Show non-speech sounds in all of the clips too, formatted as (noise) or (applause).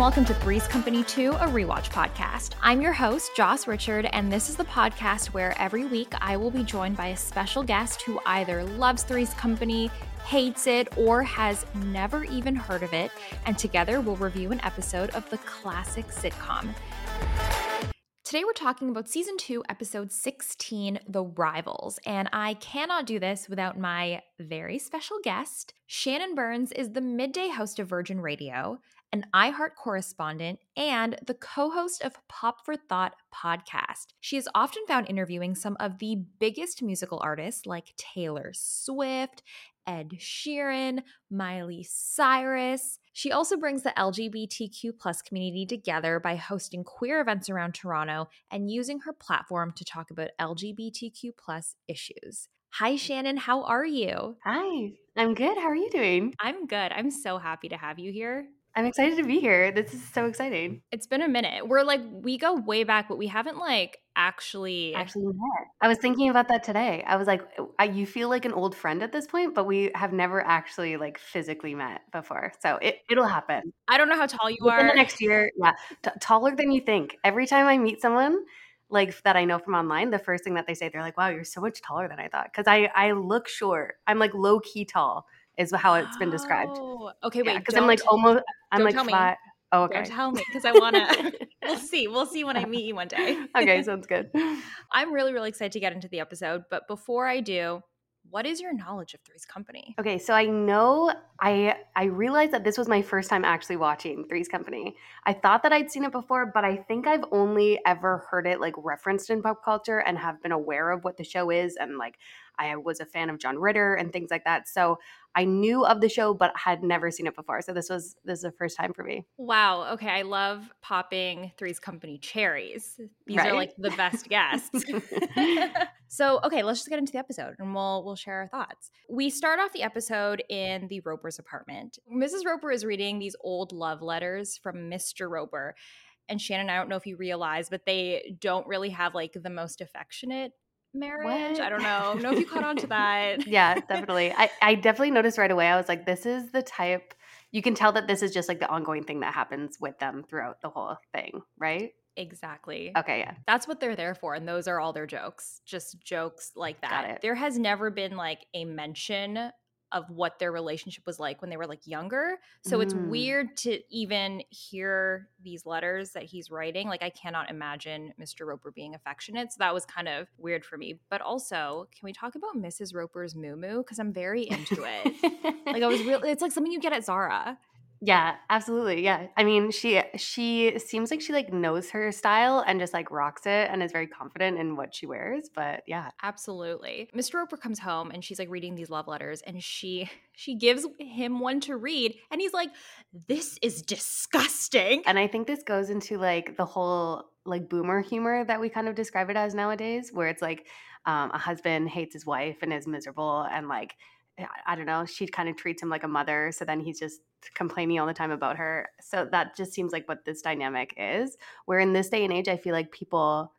welcome to Three's Company 2, a rewatch podcast. I'm your host, Joss Richard, and this is the podcast where every week I will be joined by a special guest who either loves Three's Company, hates it, or has never even heard of it, and together we'll review an episode of the classic sitcom. Today, we're talking about season two, episode 16, The Rivals. And I cannot do this without my very special guest. Shannon Burns is the midday host of Virgin Radio, an iHeart correspondent, and the co host of Pop for Thought podcast. She is often found interviewing some of the biggest musical artists like Taylor Swift, Ed Sheeran, Miley Cyrus. She also brings the LGBTQ plus community together by hosting queer events around Toronto and using her platform to talk about LGBTQ plus issues. Hi, Shannon. How are you? Hi, I'm good. How are you doing? I'm good. I'm so happy to have you here. I'm excited to be here. This is so exciting. It's been a minute. We're like, we go way back, but we haven't like actually. Actually, met. I was thinking about that today. I was like, I, you feel like an old friend at this point, but we have never actually like physically met before. So it, it'll happen. I don't know how tall you Within are. the next year, yeah, t- taller than you think. Every time I meet someone, like that I know from online, the first thing that they say, they're like, "Wow, you're so much taller than I thought." Because I I look short. I'm like low key tall, is how it's been described. Oh, okay, wait. Because I'm like almost. I'm like tell me. Oh, okay. Don't tell me because I want to. (laughs) (laughs) we'll see. We'll see when I meet you one day. okay, (laughs) sounds good. I'm really, really excited to get into the episode. But before I do, what is your knowledge of Three's Company? Okay, so I know I I realized that this was my first time actually watching Three's Company. I thought that I'd seen it before, but I think I've only ever heard it like referenced in pop culture and have been aware of what the show is and like I was a fan of John Ritter and things like that. So I knew of the show but had never seen it before. So this was this is the first time for me. Wow. Okay. I love popping Three's Company cherries. These are like the best guests. (laughs) (laughs) so, okay, let's just get into the episode and we'll we'll share our thoughts. We start off the episode in the Roper's apartment. Mrs. Roper is reading these old love letters from Mr. Roper. And Shannon, I don't know if you realize, but they don't really have like the most affectionate marriage. What? I don't know. know if you caught on to that. (laughs) yeah, definitely. I, I definitely noticed right away. I was like, this is the type you can tell that this is just like the ongoing thing that happens with them throughout the whole thing, right? Exactly. Okay, yeah. That's what they're there for. And those are all their jokes, just jokes like that. There has never been like a mention of what their relationship was like when they were like younger. So it's Mm. weird to even hear these letters that he's writing. Like, I cannot imagine Mr. Roper being affectionate. So that was kind of weird for me. But also, can we talk about Mrs. Roper's moo moo? Because I'm very into it. like, I was really, (laughs) it's like something you get at Zara. Yeah, absolutely. Yeah. I mean, she she seems like she like knows her style and just like rocks it and is very confident in what she wears, but yeah. Absolutely. Mr. Roper comes home and she's like reading these love letters and she she gives him one to read and he's like this is disgusting. And I think this goes into like the whole like boomer humor that we kind of describe it as nowadays, where it's like um, a husband hates his wife and is miserable and like I- don't know, she kind of treats him like a mother, so then he's just complaining all the time about her. So that just seems like what this dynamic is. Where in this day and age, I feel like people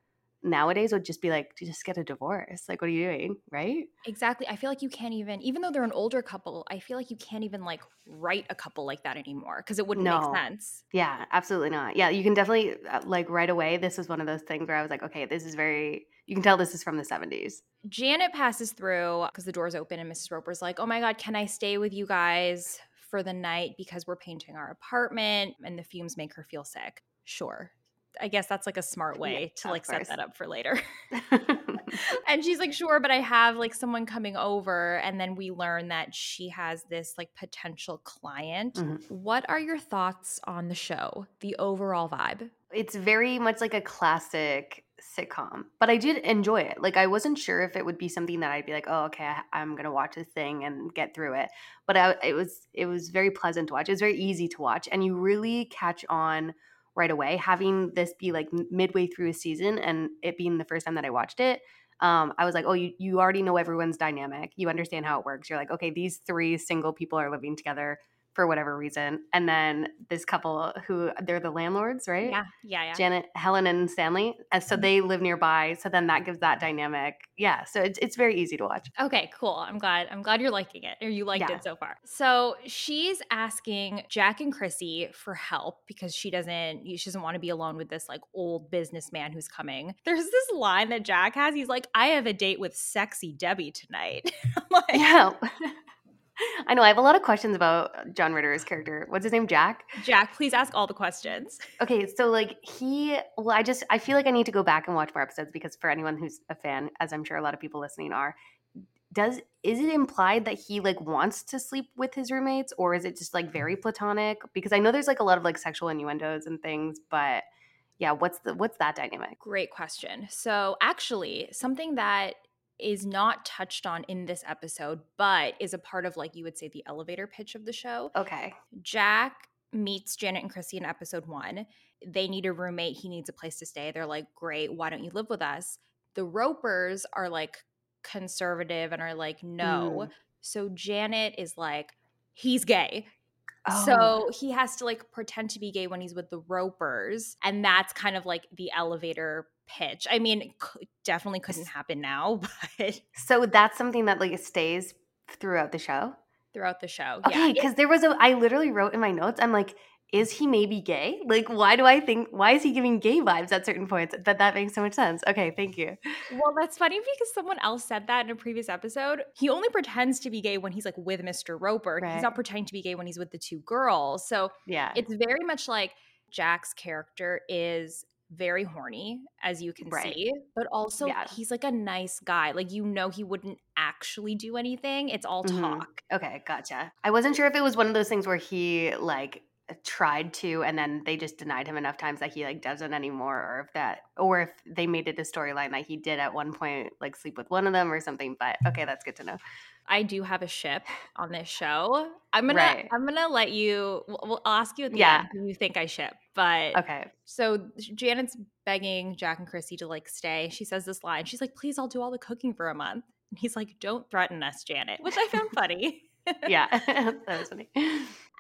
nowadays would just be like, just get a divorce. Like, what are you doing? Right? Exactly. I feel like you can't even even though they're an older couple, I feel like you can't even like write a couple like that anymore because it wouldn't No. make sense. Yeah, absolutely not. Yeah, you can definitely uh, like right away. This was one of those things where I was like, okay, this is very. You can tell this is from the seventies. Janet passes through because the door's open and Mrs. Roper's like, "Oh my god, can I stay with you guys for the night because we're painting our apartment and the fumes make her feel sick?" Sure. I guess that's like a smart Yeah, way to of like set course. that up for later. (laughs) (laughs) and she's like, "Sure, but I have like someone coming over." And then we learn that she has this like potential client. Mhm. What are your thoughts on the show? The overall vibe? it's very much like a classic sitcom, but I did enjoy it. Like I wasn't sure if it would be something that I'd be like, oh, okay, I- I'm gonna watch this thing and get through it. But I, it was it was very pleasant to watch. It was very easy to watch, and you really catch on right away. Having this be like midway through a season and it being the first time that I watched it. Um, I was like, oh, you, you already know everyone's dynamic. You understand how it works. You're like, okay, these three single people are living together. For whatever reason. And then this couple who they're the landlords, right? Yeah, yeah, yeah. Janet, Helen, and Stanley. And so Mhm. they live nearby. So then that gives that dynamic. Yeah. So it's, it's very easy to watch. Okay, cool. I'm glad. I'm glad you're liking it, or you liked Yeah. it so far. So she's asking Jack and Chrissy for help because she doesn't. She doesn't want to be alone with this like old businessman who's coming. There's this line that Jack has. He's like, "I have a date with sexy Debbie tonight." (laughs) Like, Yeah. (laughs) (laughs) I know. I have a lot of questions about John Ritter's character. What's his name? Jack? Jack, please ask all the questions. (laughs) Okay, so like he, well, I just I feel like I need to go back and watch more episodes because for anyone who's a fan, as I'm sure a lot of people listening are, does is it implied that he like wants to sleep with his roommates or is it just like very platonic? Because I know there's like a lot of like sexual innuendos and things, but yeah, what's the what's that dynamic? Great question. So, actually, something that is not touched on in this episode, but is a part of, like, you would say, the elevator pitch of the show. Okay, Jack meets Janet and Chrissy in episode one. They need a roommate. He needs a place to stay. They're like, great. Why don't you live with us? The Ropers are like conservative and are like, no. Mm. So Janet is like, he's gay. Oh, So he has to like pretend to be gay when he's with the Ropers. And that's kind of like the elevator pitch. I mean, cou- definitely couldn't happen now, (laughs) but so that's something that like stays throughout the show. throughout the show. Okay, yeah. because there was a I literally wrote in my notes, I'm like, is he maybe gay? Like, why do I think why is he giving gay vibes at certain points? That that makes so much sense. Okay, thank you. Well, that's funny because someone else said that in a previous episode. He only pretends to be gay when he's like with Mr. Roper. He's not pretending to be gay when he's with the two girls. So Yeah. it's very much like Jack's character is very horny, as you can Right. see, but also Yeah. he's like a nice guy. Like, you know, he wouldn't actually do anything, it's all Mhm. talk. Okay, gotcha. I wasn't sure if it was one of those things where he like Uh, tried to and then they just denied him enough times that he like doesn't anymore or if that or if they made it a storyline that he did at one point like sleep with one of them or something but okay that's good to know I do have a ship on this show. I'm gonna Right. I'm gonna let you we'll, I'll ask you at the Yeah. end who you think I ship, but okay So Janet's begging Jack and Chrissy to like stay. She says this line. She's like, "Please, I'll do all the cooking for a month." And he's like, "Don't threaten us, Janet," which I found funny. Yeah (laughs) (laughs) that was funny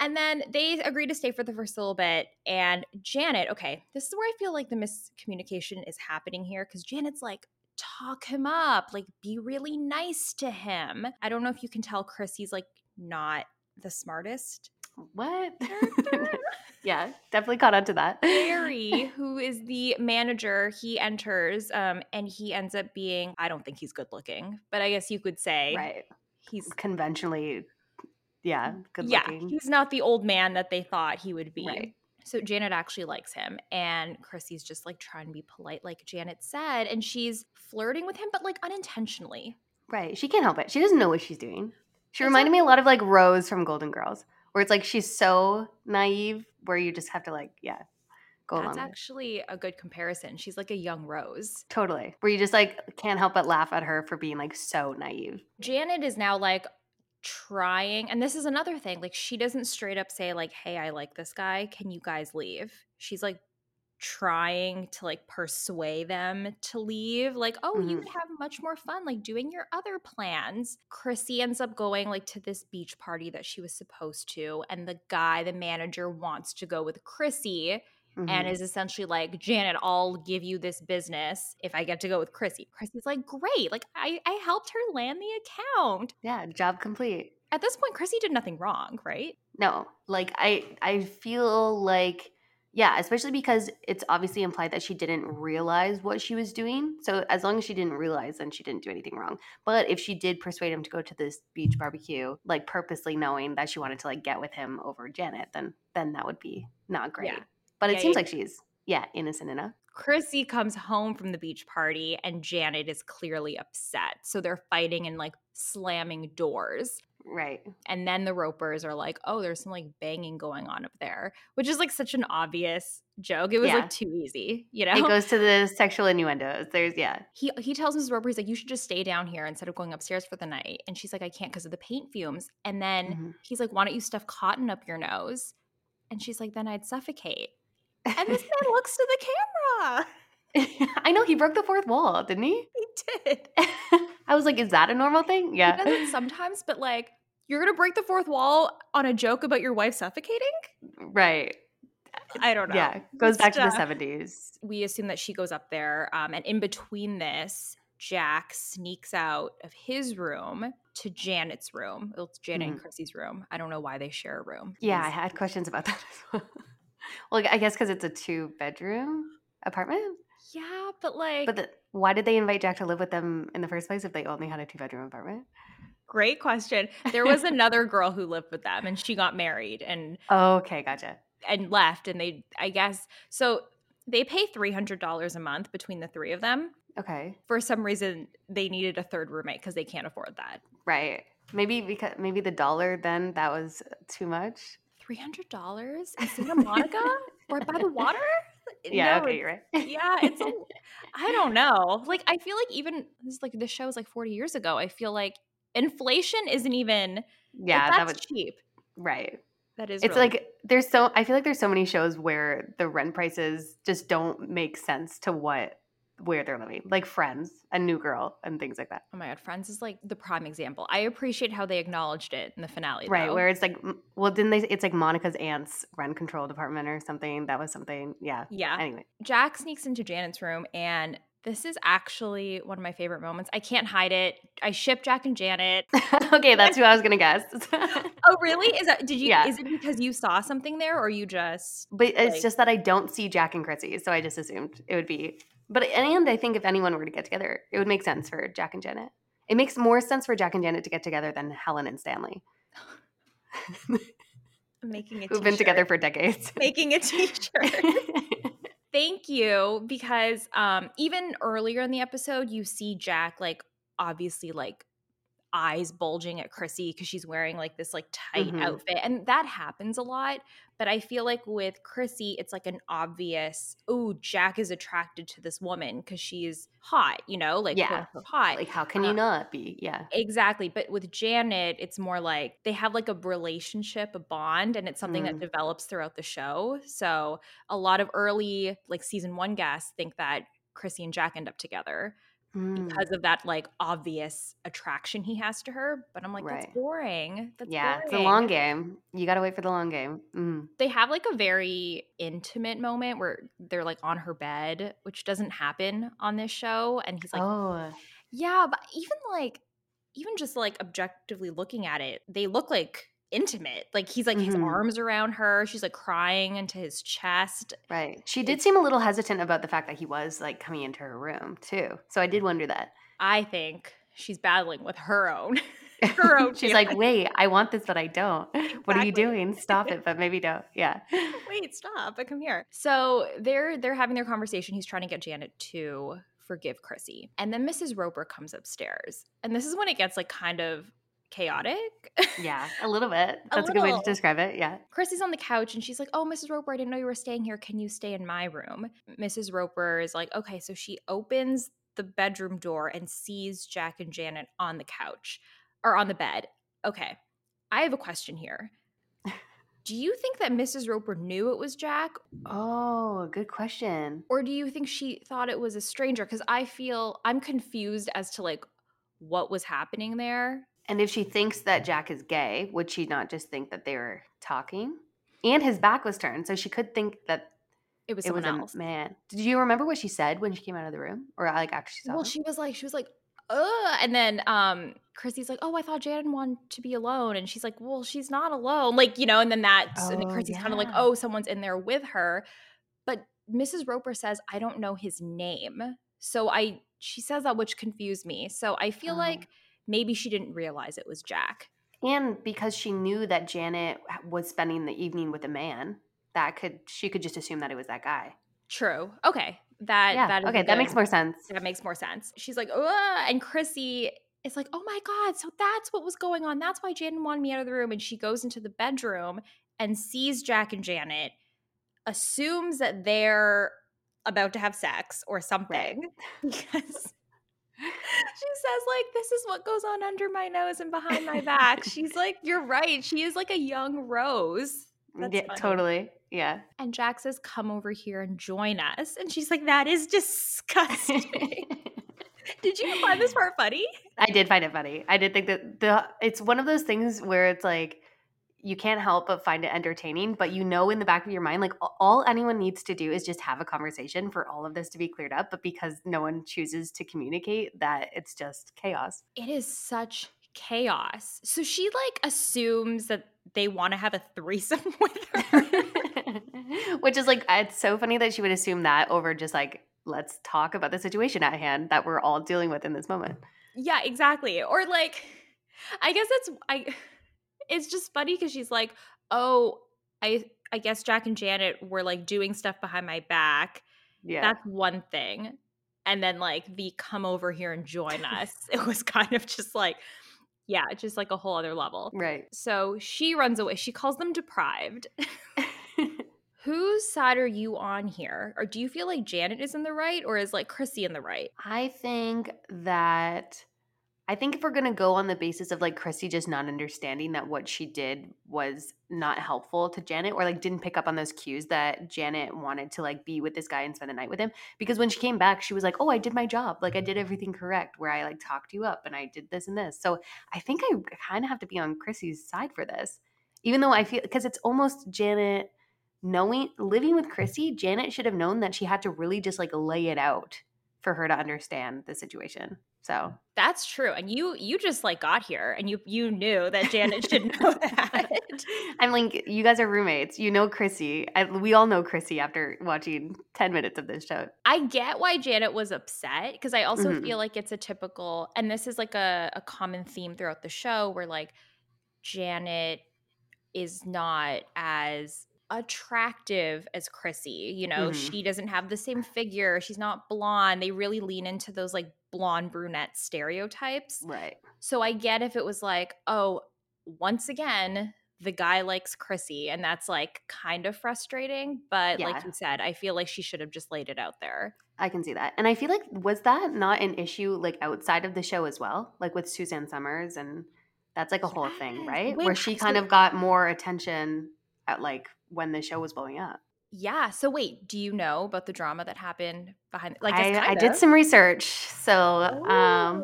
And then they agree to stay for the first little bit. And Janet, okay, this is where I feel like the miscommunication is happening here because Janet's like, talk him up, like, be really nice to him. I don't know if you can tell Chrissy's like not the smartest. what (laughs) yeah definitely caught on to that Barry, who is the manager, he enters um, and he ends up being, I don't think he's good looking, but I guess you could say right he's, conventionally yeah mm, good yeah, looking he's not the old man that they thought he would be. Right. So Janet actually likes him, and Chrissy's just like trying to be polite, like Janet said, and she's flirting with him, but like unintentionally. right she can't help it she doesn't know what she's doing she reminded me a lot of like rose from golden girls where it's like she's so naive where you just have to like yeah go along That's actually a good comparison. She's like a young Rose. totally where you just like can't help but laugh at her for being like so naive Janet is now like trying, and this is another thing. Like, she doesn't straight up say, like, hey, I like this guy. Can you guys leave? She's like trying to like persuade them to leave. Like, oh, you Mhm. would have much more fun, like doing your other plans. Chrissy ends up going like to this beach party that she was supposed to, and the guy, the manager, wants to go with Chrissy and Mhm. is essentially like, Janet, I'll give you this business if I get to go with Chrissy. Chrissy's like, great. Like, I, I helped her land the account. yeah job complete At this point, Chrissy did nothing wrong, right? no like i i feel like yeah especially because it's obviously implied that she didn't realize what she was doing so as long as she didn't realize then she didn't do anything wrong but if she did persuade him to go to this beach barbecue like purposely knowing that she wanted to like get with him over janet then then that would be not great Yeah. But it Yeah, seems yeah. like she's yeah innocent enough Chrissy comes home from the beach party and Janet is clearly upset. So they're fighting and like slamming doors. right And then the ropers are like, oh, there's some like banging going on up there, which is like such an obvious joke. It was Yeah. like too easy, you know? it goes to the sexual innuendos there's yeah he he tells Mrs. Roper, he's like, you should just stay down here instead of going upstairs for the night. And she's like, I can't because of the paint fumes. And then Mhm. he's like, why don't you stuff cotton up your nose? And she's like, then I'd suffocate. And this man (laughs) looks to the camera. (laughs) i know he broke the fourth wall didn't he He did. (laughs) i was like is that a normal thing He yeah does it sometimes, but like You're gonna break the fourth wall on a joke about your wife suffocating? Right. I don't know. Yeah. Goes back to the uh, 70s. we assume that she goes up there um, and in between this jack sneaks out of his room to janet's room it's janet and chrissy's room i don't know why they share a room Yeah, I had questions about that as well. Well, I guess because it's a two bedroom apartment. yeah but like But the, why did they invite Jack to live with them in the first place if they only had a two bedroom apartment? great question there was another girl who lived with them and she got married and Oh, okay, gotcha. and left and they i guess so they pay $300 a month between the three of them Okay, for some reason they needed a third roommate because they can't afford that right. Maybe because maybe the dollar then that was too much. $300 in santa monica or by the water (laughs) Yeah, No, okay, you're right. yeah it's (laughs) i don't know like i feel like even this is like this show was like 40 years ago i feel like inflation isn't even like, yeah, that's that was cheap right. that is It's really- like there's so I feel like there's so many shows where the rent prices just don't make sense to what where they're living, like Friends, A New Girl, and things like that. oh my god friends is like the prime example i appreciate how they acknowledged it in the finale Right, though. where it's like, well, didn't they? It's like Monica's aunt's rent control department or something. That was something. Yeah. yeah Anyway, jack sneaks into janet's room and this is actually one of my favorite moments i can't hide it i ship jack and janet (laughs) okay, that's who I was gonna guess. (laughs) oh really is that did you Yeah. is it because you saw something there or you just but it's Like- just that I don't see Jack and Chrissy, so I just assumed it would be. But and I think if anyone were to get together, it would make sense for Jack and Janet. It makes more sense for Jack and Janet to get together than Helen and Stanley, (laughs) making a (laughs) who've been together for decades. (laughs) making a t-shirt Thank you because um even earlier in the episode you see Jack like obviously like eyes bulging at Chrissy because she's wearing like this like tight Mhm. outfit and that happens a lot but I feel like with Chrissy it's like an obvious oh Jack is attracted to this woman because she's hot you know like Yeah. hot like, how can you Uh, not be? Yeah. Exactly. But with Janet, it's more like they have like a relationship, a bond, and it's something that Mm. develops throughout the show. So a lot of early, like season one guests think that Chrissy and Jack end up together Mm. because of that like obvious attraction he has to her. But I'm like, Right. that's boring. That's yeah, boring. it's a long game. You got to wait for the long game. Mm. They have like a very intimate moment where they're like on her bed, which doesn't happen on this show. And he's like, oh, Yeah, but even like even just like objectively looking at it, they look like intimate. Like he's like his Mhm. arms around her, she's like crying into his chest. right. She did It's- seem a little hesitant about the fact that he was like coming into her room too. So I did wonder that. I think she's battling with her own (laughs) her own (laughs) She's like, wait, I want this, but I don't. (laughs) What are you doing? Stop it, but maybe don't. Yeah. Wait, stop, but come here. So they're they're having their conversation. He's trying to get Janet to forgive Chrissy. And then Mrs. Roper comes upstairs. And this is when it gets like kind of chaotic. Yeah, a little (laughs) bit. A That's a, good way to describe it. Yeah. Chrissy's on the couch and she's like, Oh, Mrs. Roper, I didn't know you were staying here. Can you stay in my room? Mrs. Roper is like, Okay. So she opens the bedroom door and sees Jack and Janet on the couch or on the bed. Okay. I have a question here. (laughs) Do you think that Mrs. Roper knew it was Jack Oh, good question. or do you think she thought it was a stranger? Because I feel I'm confused as to like what was happening there. And if she thinks that Jack is gay, would she not just think that they were talking? And his back was turned, so she could think that It was it was someone a else. man. Did you remember what she said when she came out of the room, or like after she saw? Well, him? she was like, she was like, Ugh. and then um Chrissy's like, oh, I thought Janet wanted to be alone, and she's like, well, she's not alone, like you know, and then that, and then Oh, Chrissy's kind of like, oh, someone's in there with her, but Mrs. Roper says, I don't know his name, so I, she says that, which confused me, so I feel Oh. like maybe she didn't realize it was Jack. and because she knew that Janet was spending the evening with a man, that could she could just assume that it was that guy. True. Okay. That yeah. that okay, that makes more sense. That makes more sense. She's like, Ugh, and Chrissy is like, oh my God, so that's what was going on. That's why Janet wanted me out of the room. And she goes into the bedroom and sees Jack and Janet, assumes that they're about to have sex or something. (laughs) Because she says, like, this is what goes on under my nose and behind my back. (laughs) She's like, you're right. She is like a young rose. That's yeah, funny. totally. Yeah. And Jack says, come over here and join us. And she's like, that is disgusting. (laughs) did you find this part funny? I did find it funny. I did think that the it's one of those things where it's like you can't help but find it entertaining, but you know in the back of your mind, like all anyone needs to do is just have a conversation for all of this to be cleared up. But because no one chooses to communicate, that it's just chaos. It is such chaos. So she like assumes that they want to have a threesome (laughs) with her. Which is like it's so funny that she would assume that over just like let's talk about the situation at hand that we're all dealing with in this moment. Yeah, exactly. Or like I guess that's I it's just funny cuz she's like, "Oh, I I guess Jack and Janet were like doing stuff behind my back." Yeah. That's one thing. And then like the come over here and join us. (laughs) it was kind of just like yeah, just like a whole other level. Right. So she runs away. She calls them deprived. (laughs) Whose side are you on here? Or do you feel like Janet is in the right or is like Chrissy in the right? I think that I think if we're gonna go on the basis of like Chrissy just not understanding that what she did was not helpful to Janet or like didn't pick up on those cues that Janet wanted to like be with this guy and spend the night with him. Because when she came back, she was like, Oh, I did my job. Like I did everything correct where I like talked you up and I did this and this. So I think I kind of have to be on Chrissy's side for this. Even though I feel because it's almost Janet knowing living with Chrissy, Janet should have known that she had to really just like lay it out for her to understand the situation. So that's true. And you you just like got here and you you knew that Janet should (laughs) know that. (laughs) I'm like, you guys are roommates. You know Chrissy. I, we all know Chrissy after watching 10 minutes of this show. I get why Janet was upset because I also mm-hmm. feel like it's a typical and this is like a, a common theme throughout the show where like Janet is not as attractive as Chrissy. You know, mm-hmm. she doesn't have the same figure. She's not blonde. They really lean into those like blonde brunette stereotypes. Right. So I get if it was like, oh, once again, the guy likes Chrissy, and that's like kind of frustrating. But yeah. like you said, I feel like she should have just laid it out there. I can see that. And I feel like, was that not an issue like outside of the show as well? Like with Suzanne Somers and that's like a whole thing, right? Wait, Where she kind of got more attention at like when the show was blowing up. Yeah. So wait, do you know about the drama that happened behind? Like, I, I did some research. So, um,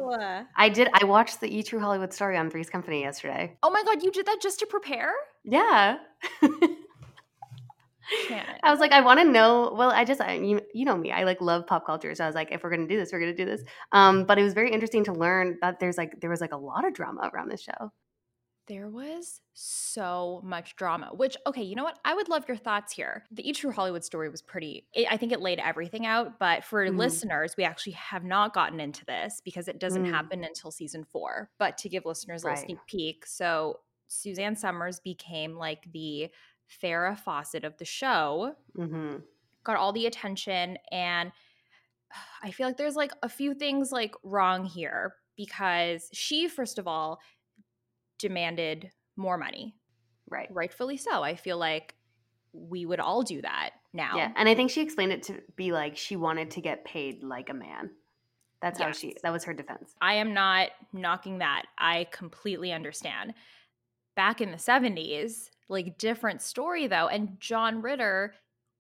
I did. I watched the E True Hollywood story on Three's Company yesterday. Oh my god, you did that just to prepare? Yeah. (laughs) I was like, I want to know. Well, I just, I, you, you know me, I like love pop culture. So I was like, if we're gonna do this, we're gonna do this. Um, but it was very interesting to learn that there's like there was like a lot of drama around this show there was so much drama which okay you know what i would love your thoughts here the e true hollywood story was pretty it, i think it laid everything out but for mm. listeners we actually have not gotten into this because it doesn't mm. happen until season four but to give listeners a right. sneak peek so suzanne somers became like the farrah fawcett of the show mm-hmm. got all the attention and (sighs) i feel like there's like a few things like wrong here because she first of all demanded more money. Right. Rightfully so. I feel like we would all do that now. Yeah. And I think she explained it to be like she wanted to get paid like a man. That's yes. how she that was her defense. I am not knocking that. I completely understand. Back in the 70s, like different story though, and John Ritter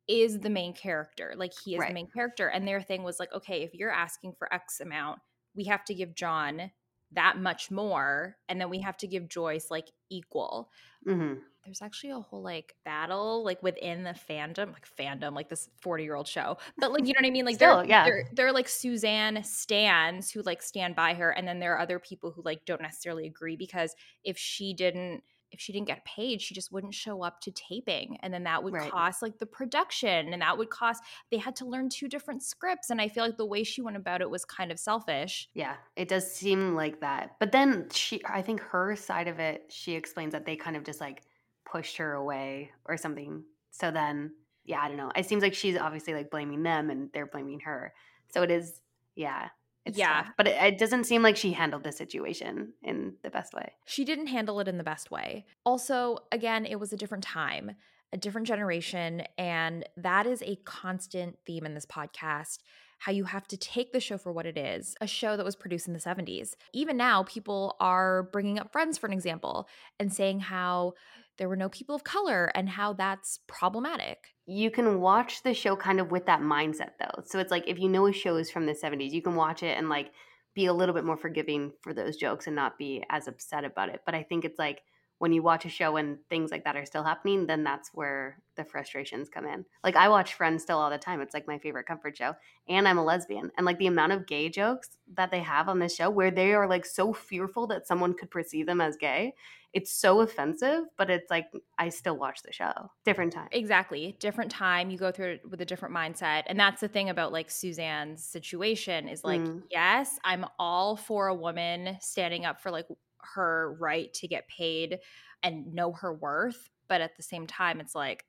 is the main character. Like he is right. the main character and their thing was like, okay, if you're asking for X amount, we have to give John that much more and then we have to give joyce like equal mm-hmm. there's actually a whole like battle like within the fandom like fandom like this 40 year old show but like you know what i mean like Still, yeah. they're, they're like suzanne stands who like stand by her and then there are other people who like don't necessarily agree because if she didn't if she didn't get paid, she just wouldn't show up to taping. And then that would right. cost like the production and that would cost, they had to learn two different scripts. And I feel like the way she went about it was kind of selfish. Yeah, it does seem like that. But then she, I think her side of it, she explains that they kind of just like pushed her away or something. So then, yeah, I don't know. It seems like she's obviously like blaming them and they're blaming her. So it is, yeah, it's yeah. Tough. But it, it, doesn't seem like she handled the situation in the best way. She didn't handle it in the best way. Also, again, it was a different time, a different generation. And that is a constant theme in this podcast how you have to take the show for what it is a show that was produced in the 70s. Even now, people are bringing up Friends, for an example, and saying how there were no people of color and how that's problematic. You can watch the show kind of with that mindset though. So it's like if you know a show is from the 70s, you can watch it and like be a little bit more forgiving for those jokes and not be as upset about it. But I think it's like when you watch a show and things like that are still happening, then that's where the frustrations come in. Like I watch Friends still all the time. It's like my favorite comfort show. And I'm a lesbian. And like the amount of gay jokes that they have on this show where they are like so fearful that someone could perceive them as gay. It's so offensive, but it's like I still watch the show. Different time. Exactly. Different time. You go through it with a different mindset. And that's the thing about like Suzanne's situation is like, Mm. yes, I'm all for a woman standing up for like her right to get paid and know her worth. But at the same time, it's like,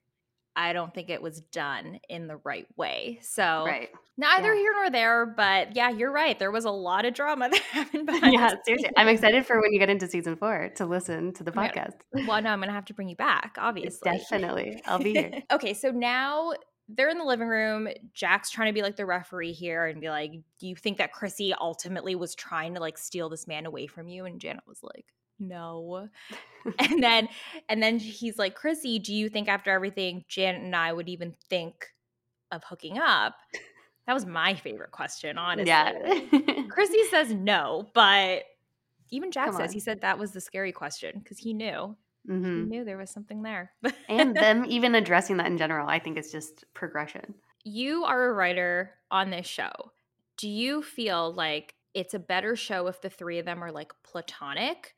I don't think it was done in the right way. So Right. neither Yeah. here nor there, but yeah, you're right. There was a lot of drama (laughs) that happened (laughs) behind yeah, seriously. I'm excited for when you get into season four to listen to the podcast. Well, no, I'm gonna have to bring you back, (laughs) obviously. Definitely. I'll be here. okay, so now they're in the living room. Jack's trying to be like the referee here and be like, "Do you think that Chrissy ultimately was trying to like steal this man away from you?" And Janet was like, "No." (laughs) and then and then he's like, "Chrissy, do you think after everything Janet and I would even think of hooking up?" That was my favorite question, honestly. yeah. (laughs) Chrissy says no, but even Jack Come says on. he said that was the scary question because he knew he hmm knew there was something there. And (laughs) them even addressing that in general, I think is just progression. you are a writer on this show. Do you feel like it's a better show if the three of them are like platonic?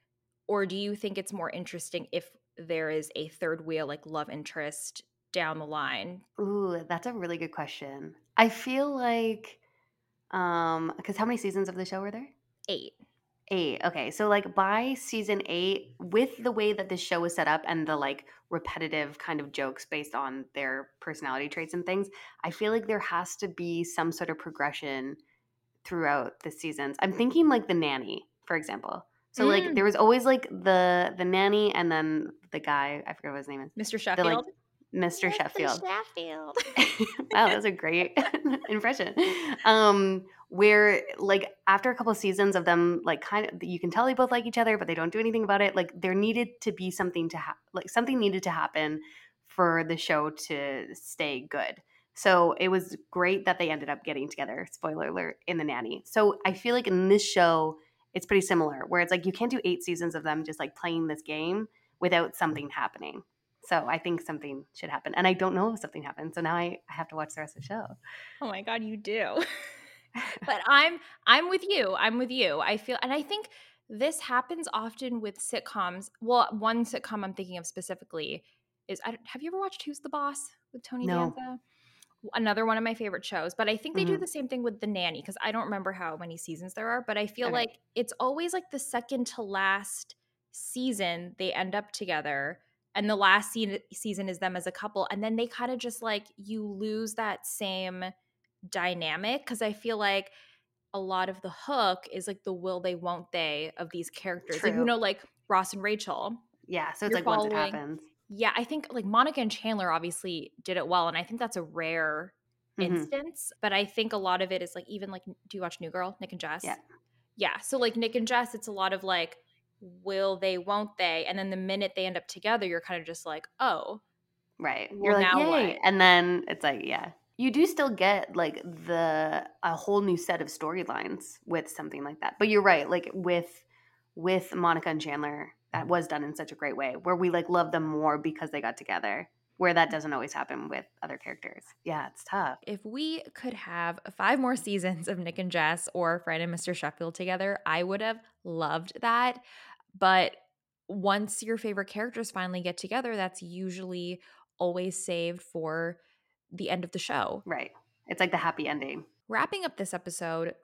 Or do you think it's more interesting if there is a third wheel, like love interest down the line? Ooh, that's a really good question. I feel like, um, because how many seasons of the show were there? Eight. Eight. Okay, so like by season eight, with the way that this show was set up and the like repetitive kind of jokes based on their personality traits and things, I feel like there has to be some sort of progression throughout the seasons. I'm thinking like the nanny, for example. So like Mm. there was always like the the nanny and then the guy, I forget what his name is, Mr. the Sheffield. like Mr. Sheffield. Sheffield. (laughs) wow, that was a great (laughs) impression. Um, where like after a couple seasons of them, like kind of, you can tell they both like each other, but they don't do anything about it. Like there needed to be something to ha- like something needed to happen for the show to stay good. So it was great that they ended up getting together. Spoiler alert in the nanny. So I feel like in this show, it's pretty similar, where it's like you can't do eight seasons of them just like playing this game without something happening. So I think something should happen. And I don't know if something happened. So now I have to watch the rest of the show. Oh my god, you do. (laughs) (laughs) but I'm I'm with you. I'm with you. I feel and I think this happens often with sitcoms. Well, one sitcom I'm thinking of specifically is I, don't- have you ever watched Who's the Boss with Tony No. Danza? Another one of my favorite shows, but I think they do Mhm. the same thing with The Nanny because I don't remember how many seasons there are, but I feel Okay. like it's always like the second to last season they end up together and the last se- season is them as a couple and then they kind of just like you lose that same dynamic because I feel like a lot of the hook is like the will they won't they of these characters. Like, you know, like Ross and Rachel. Yeah. So it's like once it happens. Yeah, I think like Monica and Chandler obviously did it well, and I think that's a rare Mhm. instance. But I think a lot of it is like even like, do you watch New Girl, Nick and Jess? Yeah. Yeah. So like Nick and Jess, it's a lot of like, will they, won't they? And then the minute they end up together, you're kind of just like, oh, Right. You're like, now yay. what? And then it's like, yeah. You do still get like the a whole new set of storylines with something like that. But you're right, like with with Monica and Chandler, that was done in such a great way where we like love them more because they got together. Where that doesn't always happen with other characters. Yeah, it's tough. if we could have five more (laughs) seasons of Nick and Jess or Fran and Mr. Sheffield together, I would have loved that. But once your favorite characters finally get together, that's usually always saved for the end of the show. Right. It's like the happy ending. Wrapping up this episode,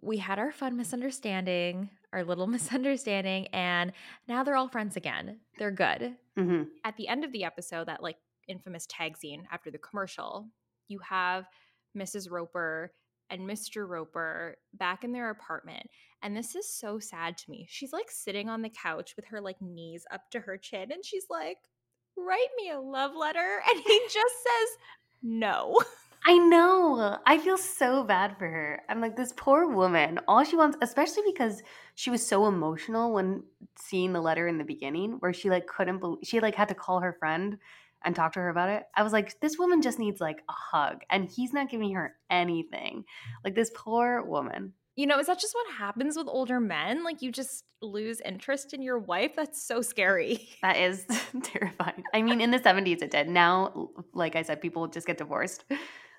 we had our fun misunderstanding, our little (laughs) misunderstanding, and now they're all friends again. They're good hmm at the end of the episode, that like infamous tag scene after the commercial, you have Mrs. Roper and Mr. Roper back in their apartment. And this is so sad to me. She's like sitting on the couch with her like knees up to her chin and she's like, write me a love letter. (laughs) And he just says, no. (laughs) I know. I feel so bad for her. I'm like, this poor woman, all she wants, especially because she was so emotional when seeing the letter in the beginning, where she like couldn't believe, she like had to call her friend and talk to her about it. I was like, this woman just needs like a hug, and he's not giving her anything. Like, this poor woman. You know, is that just what happens with older men? Like you just lose interest in your wife? That's so scary. That is (laughs) (laughs) terrifying. I mean, in the 70s it did. Now, like I said, people just get divorced.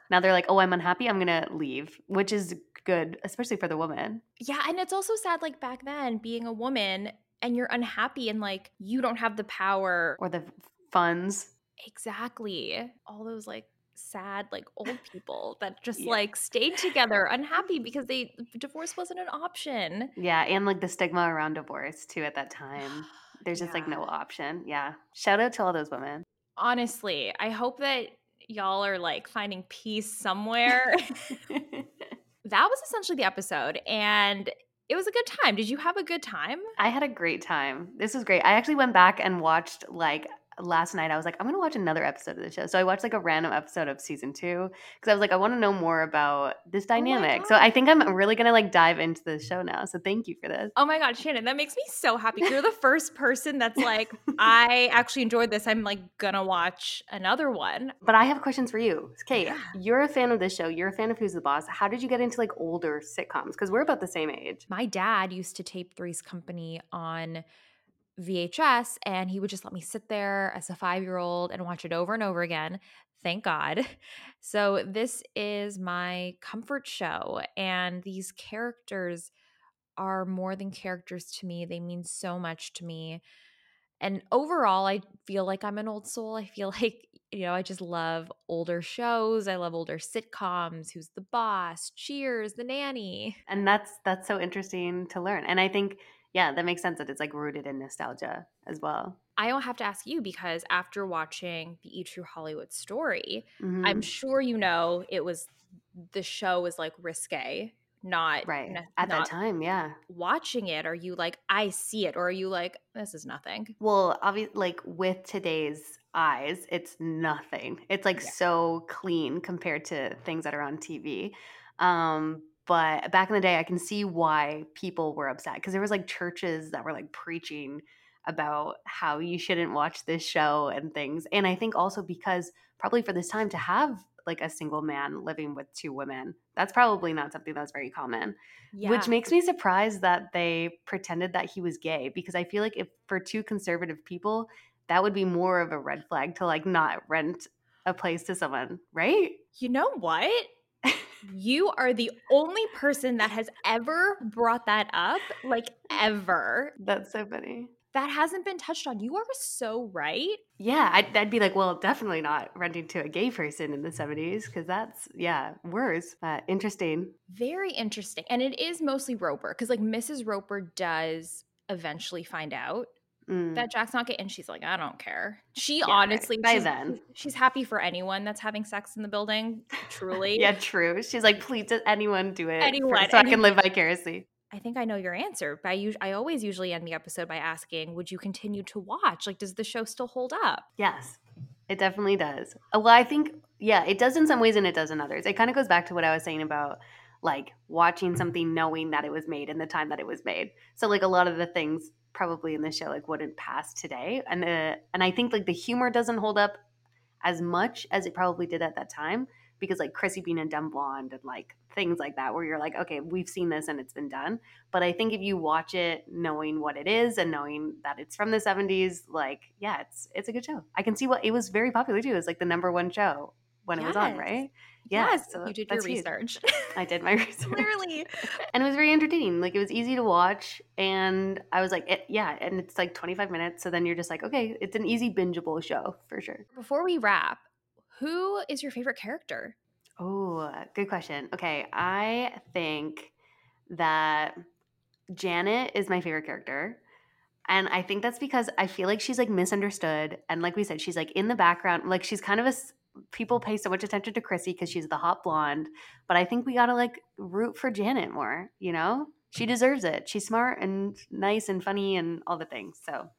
Now they're like, oh, I'm unhappy. I'm going to leave, which is good, especially for the woman. Yeah. And it's also sad, like back then, being a woman and you're unhappy and like you don't have the power or the funds. Exactly. All those like sad like old people that (laughs) just yeah. like stayed together unhappy (laughs) because they divorce wasn't an option. Yeah, and like the stigma around divorce too at that time. (sighs) There's just yeah. like no option. Yeah. Shout out to all those women. Honestly, I hope that y'all are like finding peace somewhere. (laughs) that was essentially the episode and it was a good time. Did you have a good time? I had a great time. This was great. I actually went back and watched like last night I was like, I'm gonna watch another episode of the show. So I watched like a random episode of season two because I was like, I want to know more about this oh dynamic. Oh so I think I'm really gonna like dive into the show now. So thank you for this. Oh my god, Shannon, that makes me so happy. You're the (laughs) first person that's like, (laughs) I actually enjoyed this. I'm like gonna watch another one. But I have questions for you. Kate. yeah. you're a fan of this show. You're a fan of Who's the Boss. How did you get into like older sitcoms? Because we're about the same age. My dad used to tape Three's Company on VHS and he would just let me sit there as a five year old and watch it over and over again. Thank God. (laughs) So, this is my comfort show, and these characters are more than characters to me. They mean so much to me. And overall, I feel like I'm an old soul. I feel (laughs) like, you know, I just love older shows. I love older sitcoms. Who's the boss? Cheers, The Nanny. And that's that's so interesting to learn. And I think yeah, that makes sense that it's like rooted in nostalgia as well. I don't have to ask you because after watching the E True Hollywood story, mm-hmm. I'm sure you know it was the show was like risque, not right at that time. Yeah, watching it, are you like I see it, or are you like this is nothing? Well, obviously, like with today's eyes, it's nothing. It's like yeah. so clean compared to things that are on TV. Um, but back in the day i can see why people were upset because there was like churches that were like preaching about how you shouldn't watch this show and things and i think also because probably for this time to have like a single man living with two women that's probably not something that's very common yeah. which makes me surprised that they pretended that he was gay because i feel like if for two conservative people that would be more of a red flag to like not rent a place to someone right you know what you are the only person that has ever brought that up, like ever. That's so funny. That hasn't been touched on. You are so right. Yeah, I'd, I'd be like, well, definitely not renting to a gay person in the 70s because that's, yeah, worse. But interesting. Very interesting. And it is mostly Roper because, like, Mrs. Roper does eventually find out mm. that Jack's not gay, and she's like, I don't care. She yeah, honestly, by she's, then, she's happy for anyone that's having sex in the building. (laughs) Truly, yeah, true. She's like, please, does anyone do it? Anyone, for, so anyone. I can live vicariously. I think I know your answer. But I, I always usually end the episode by asking, "Would you continue to watch? Like, does the show still hold up?" Yes, it definitely does. Uh, well, I think yeah, it does in some ways and it does in others. It kind of goes back to what I was saying about like watching something knowing that it was made in the time that it was made. So like a lot of the things probably in the show like wouldn't pass today. And the and i think like the humor doesn't hold up as much as it probably did at that time because like chrissy being a dumb blonde and like things like that where you're like okay we've seen this and it's been done. But i think if you watch it knowing what it is and knowing that it's from the 70s like yeah it's it's a good show. I can see what it was very popular too. It was like the number one show when yes. it was on right Yes, so you did your research. I did (laughs) my (laughs) research. Clearly. and it was very entertaining. Like it was easy to watch. And I was like, it, yeah. And it's like 25 minutes. So then you're just like, okay, it's an easy bingeable show for sure. Before we wrap, who is your favorite character? Oh, good question. Okay. I think that Janet is my favorite character. And I think that's because I feel like she's like misunderstood. And like we said, she's like in the background. Like she's kind of a people pay so much attention to Chrissy because she's the hot blonde, but I think we gotta like root for Janet more. You know, she deserves it. She's smart and nice and funny and all the things. So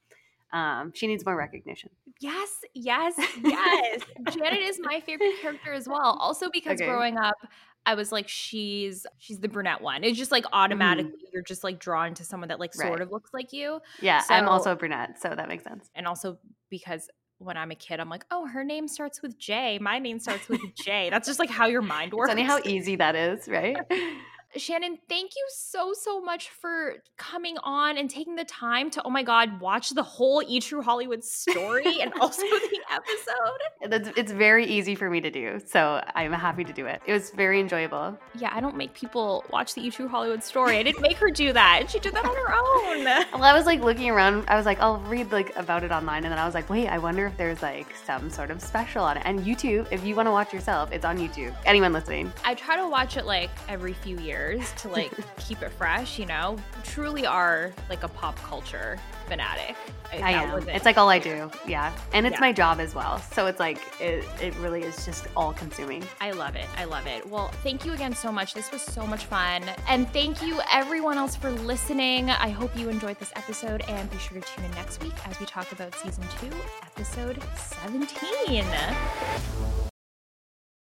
um, she needs more recognition. Yes, yes, yes. (laughs) Janet is my favorite character as well. Also because okay. growing up, I was like, she's she's the brunette one. It's just like mm-hmm. automatically mm. you're just like drawn to someone that like sort of looks like you. Yeah, so, I'm also a brunette, so that makes sense. And also because when I'm a kid, I'm like, oh, her name starts with J. My name starts with J. That's just like how your mind works. Funny how easy that is, right? (laughs) (laughs) Shannon, thank you so, so much for coming on and taking the time to, oh my God, watch the whole E True Hollywood story and also (laughs) the episode. It's very easy for me to do. So I'm happy to do it. It was very enjoyable. Yeah, I don't make people watch the E True Hollywood story. I didn't make her do that. She did that on her own. (laughs) well, I was like looking around. I was like, I'll read like about it online. And then I was like, wait, I wonder if there's like some sort of special on it. And YouTube, if you want to watch yourself, it's on YouTube. Anyone listening. I try to watch it like every few years years to like (laughs) keep it fresh, you know, truly are like a pop culture fanatic. I am. It's like all I do. Yeah. And it's yeah. my job as well. So it's like, it, it really is just all consuming. I love it. I love it. Well, thank you again so much. This was so much fun. And thank you everyone else for listening. I hope you enjoyed this episode and be sure to tune in next week as we talk about season two, episode 17.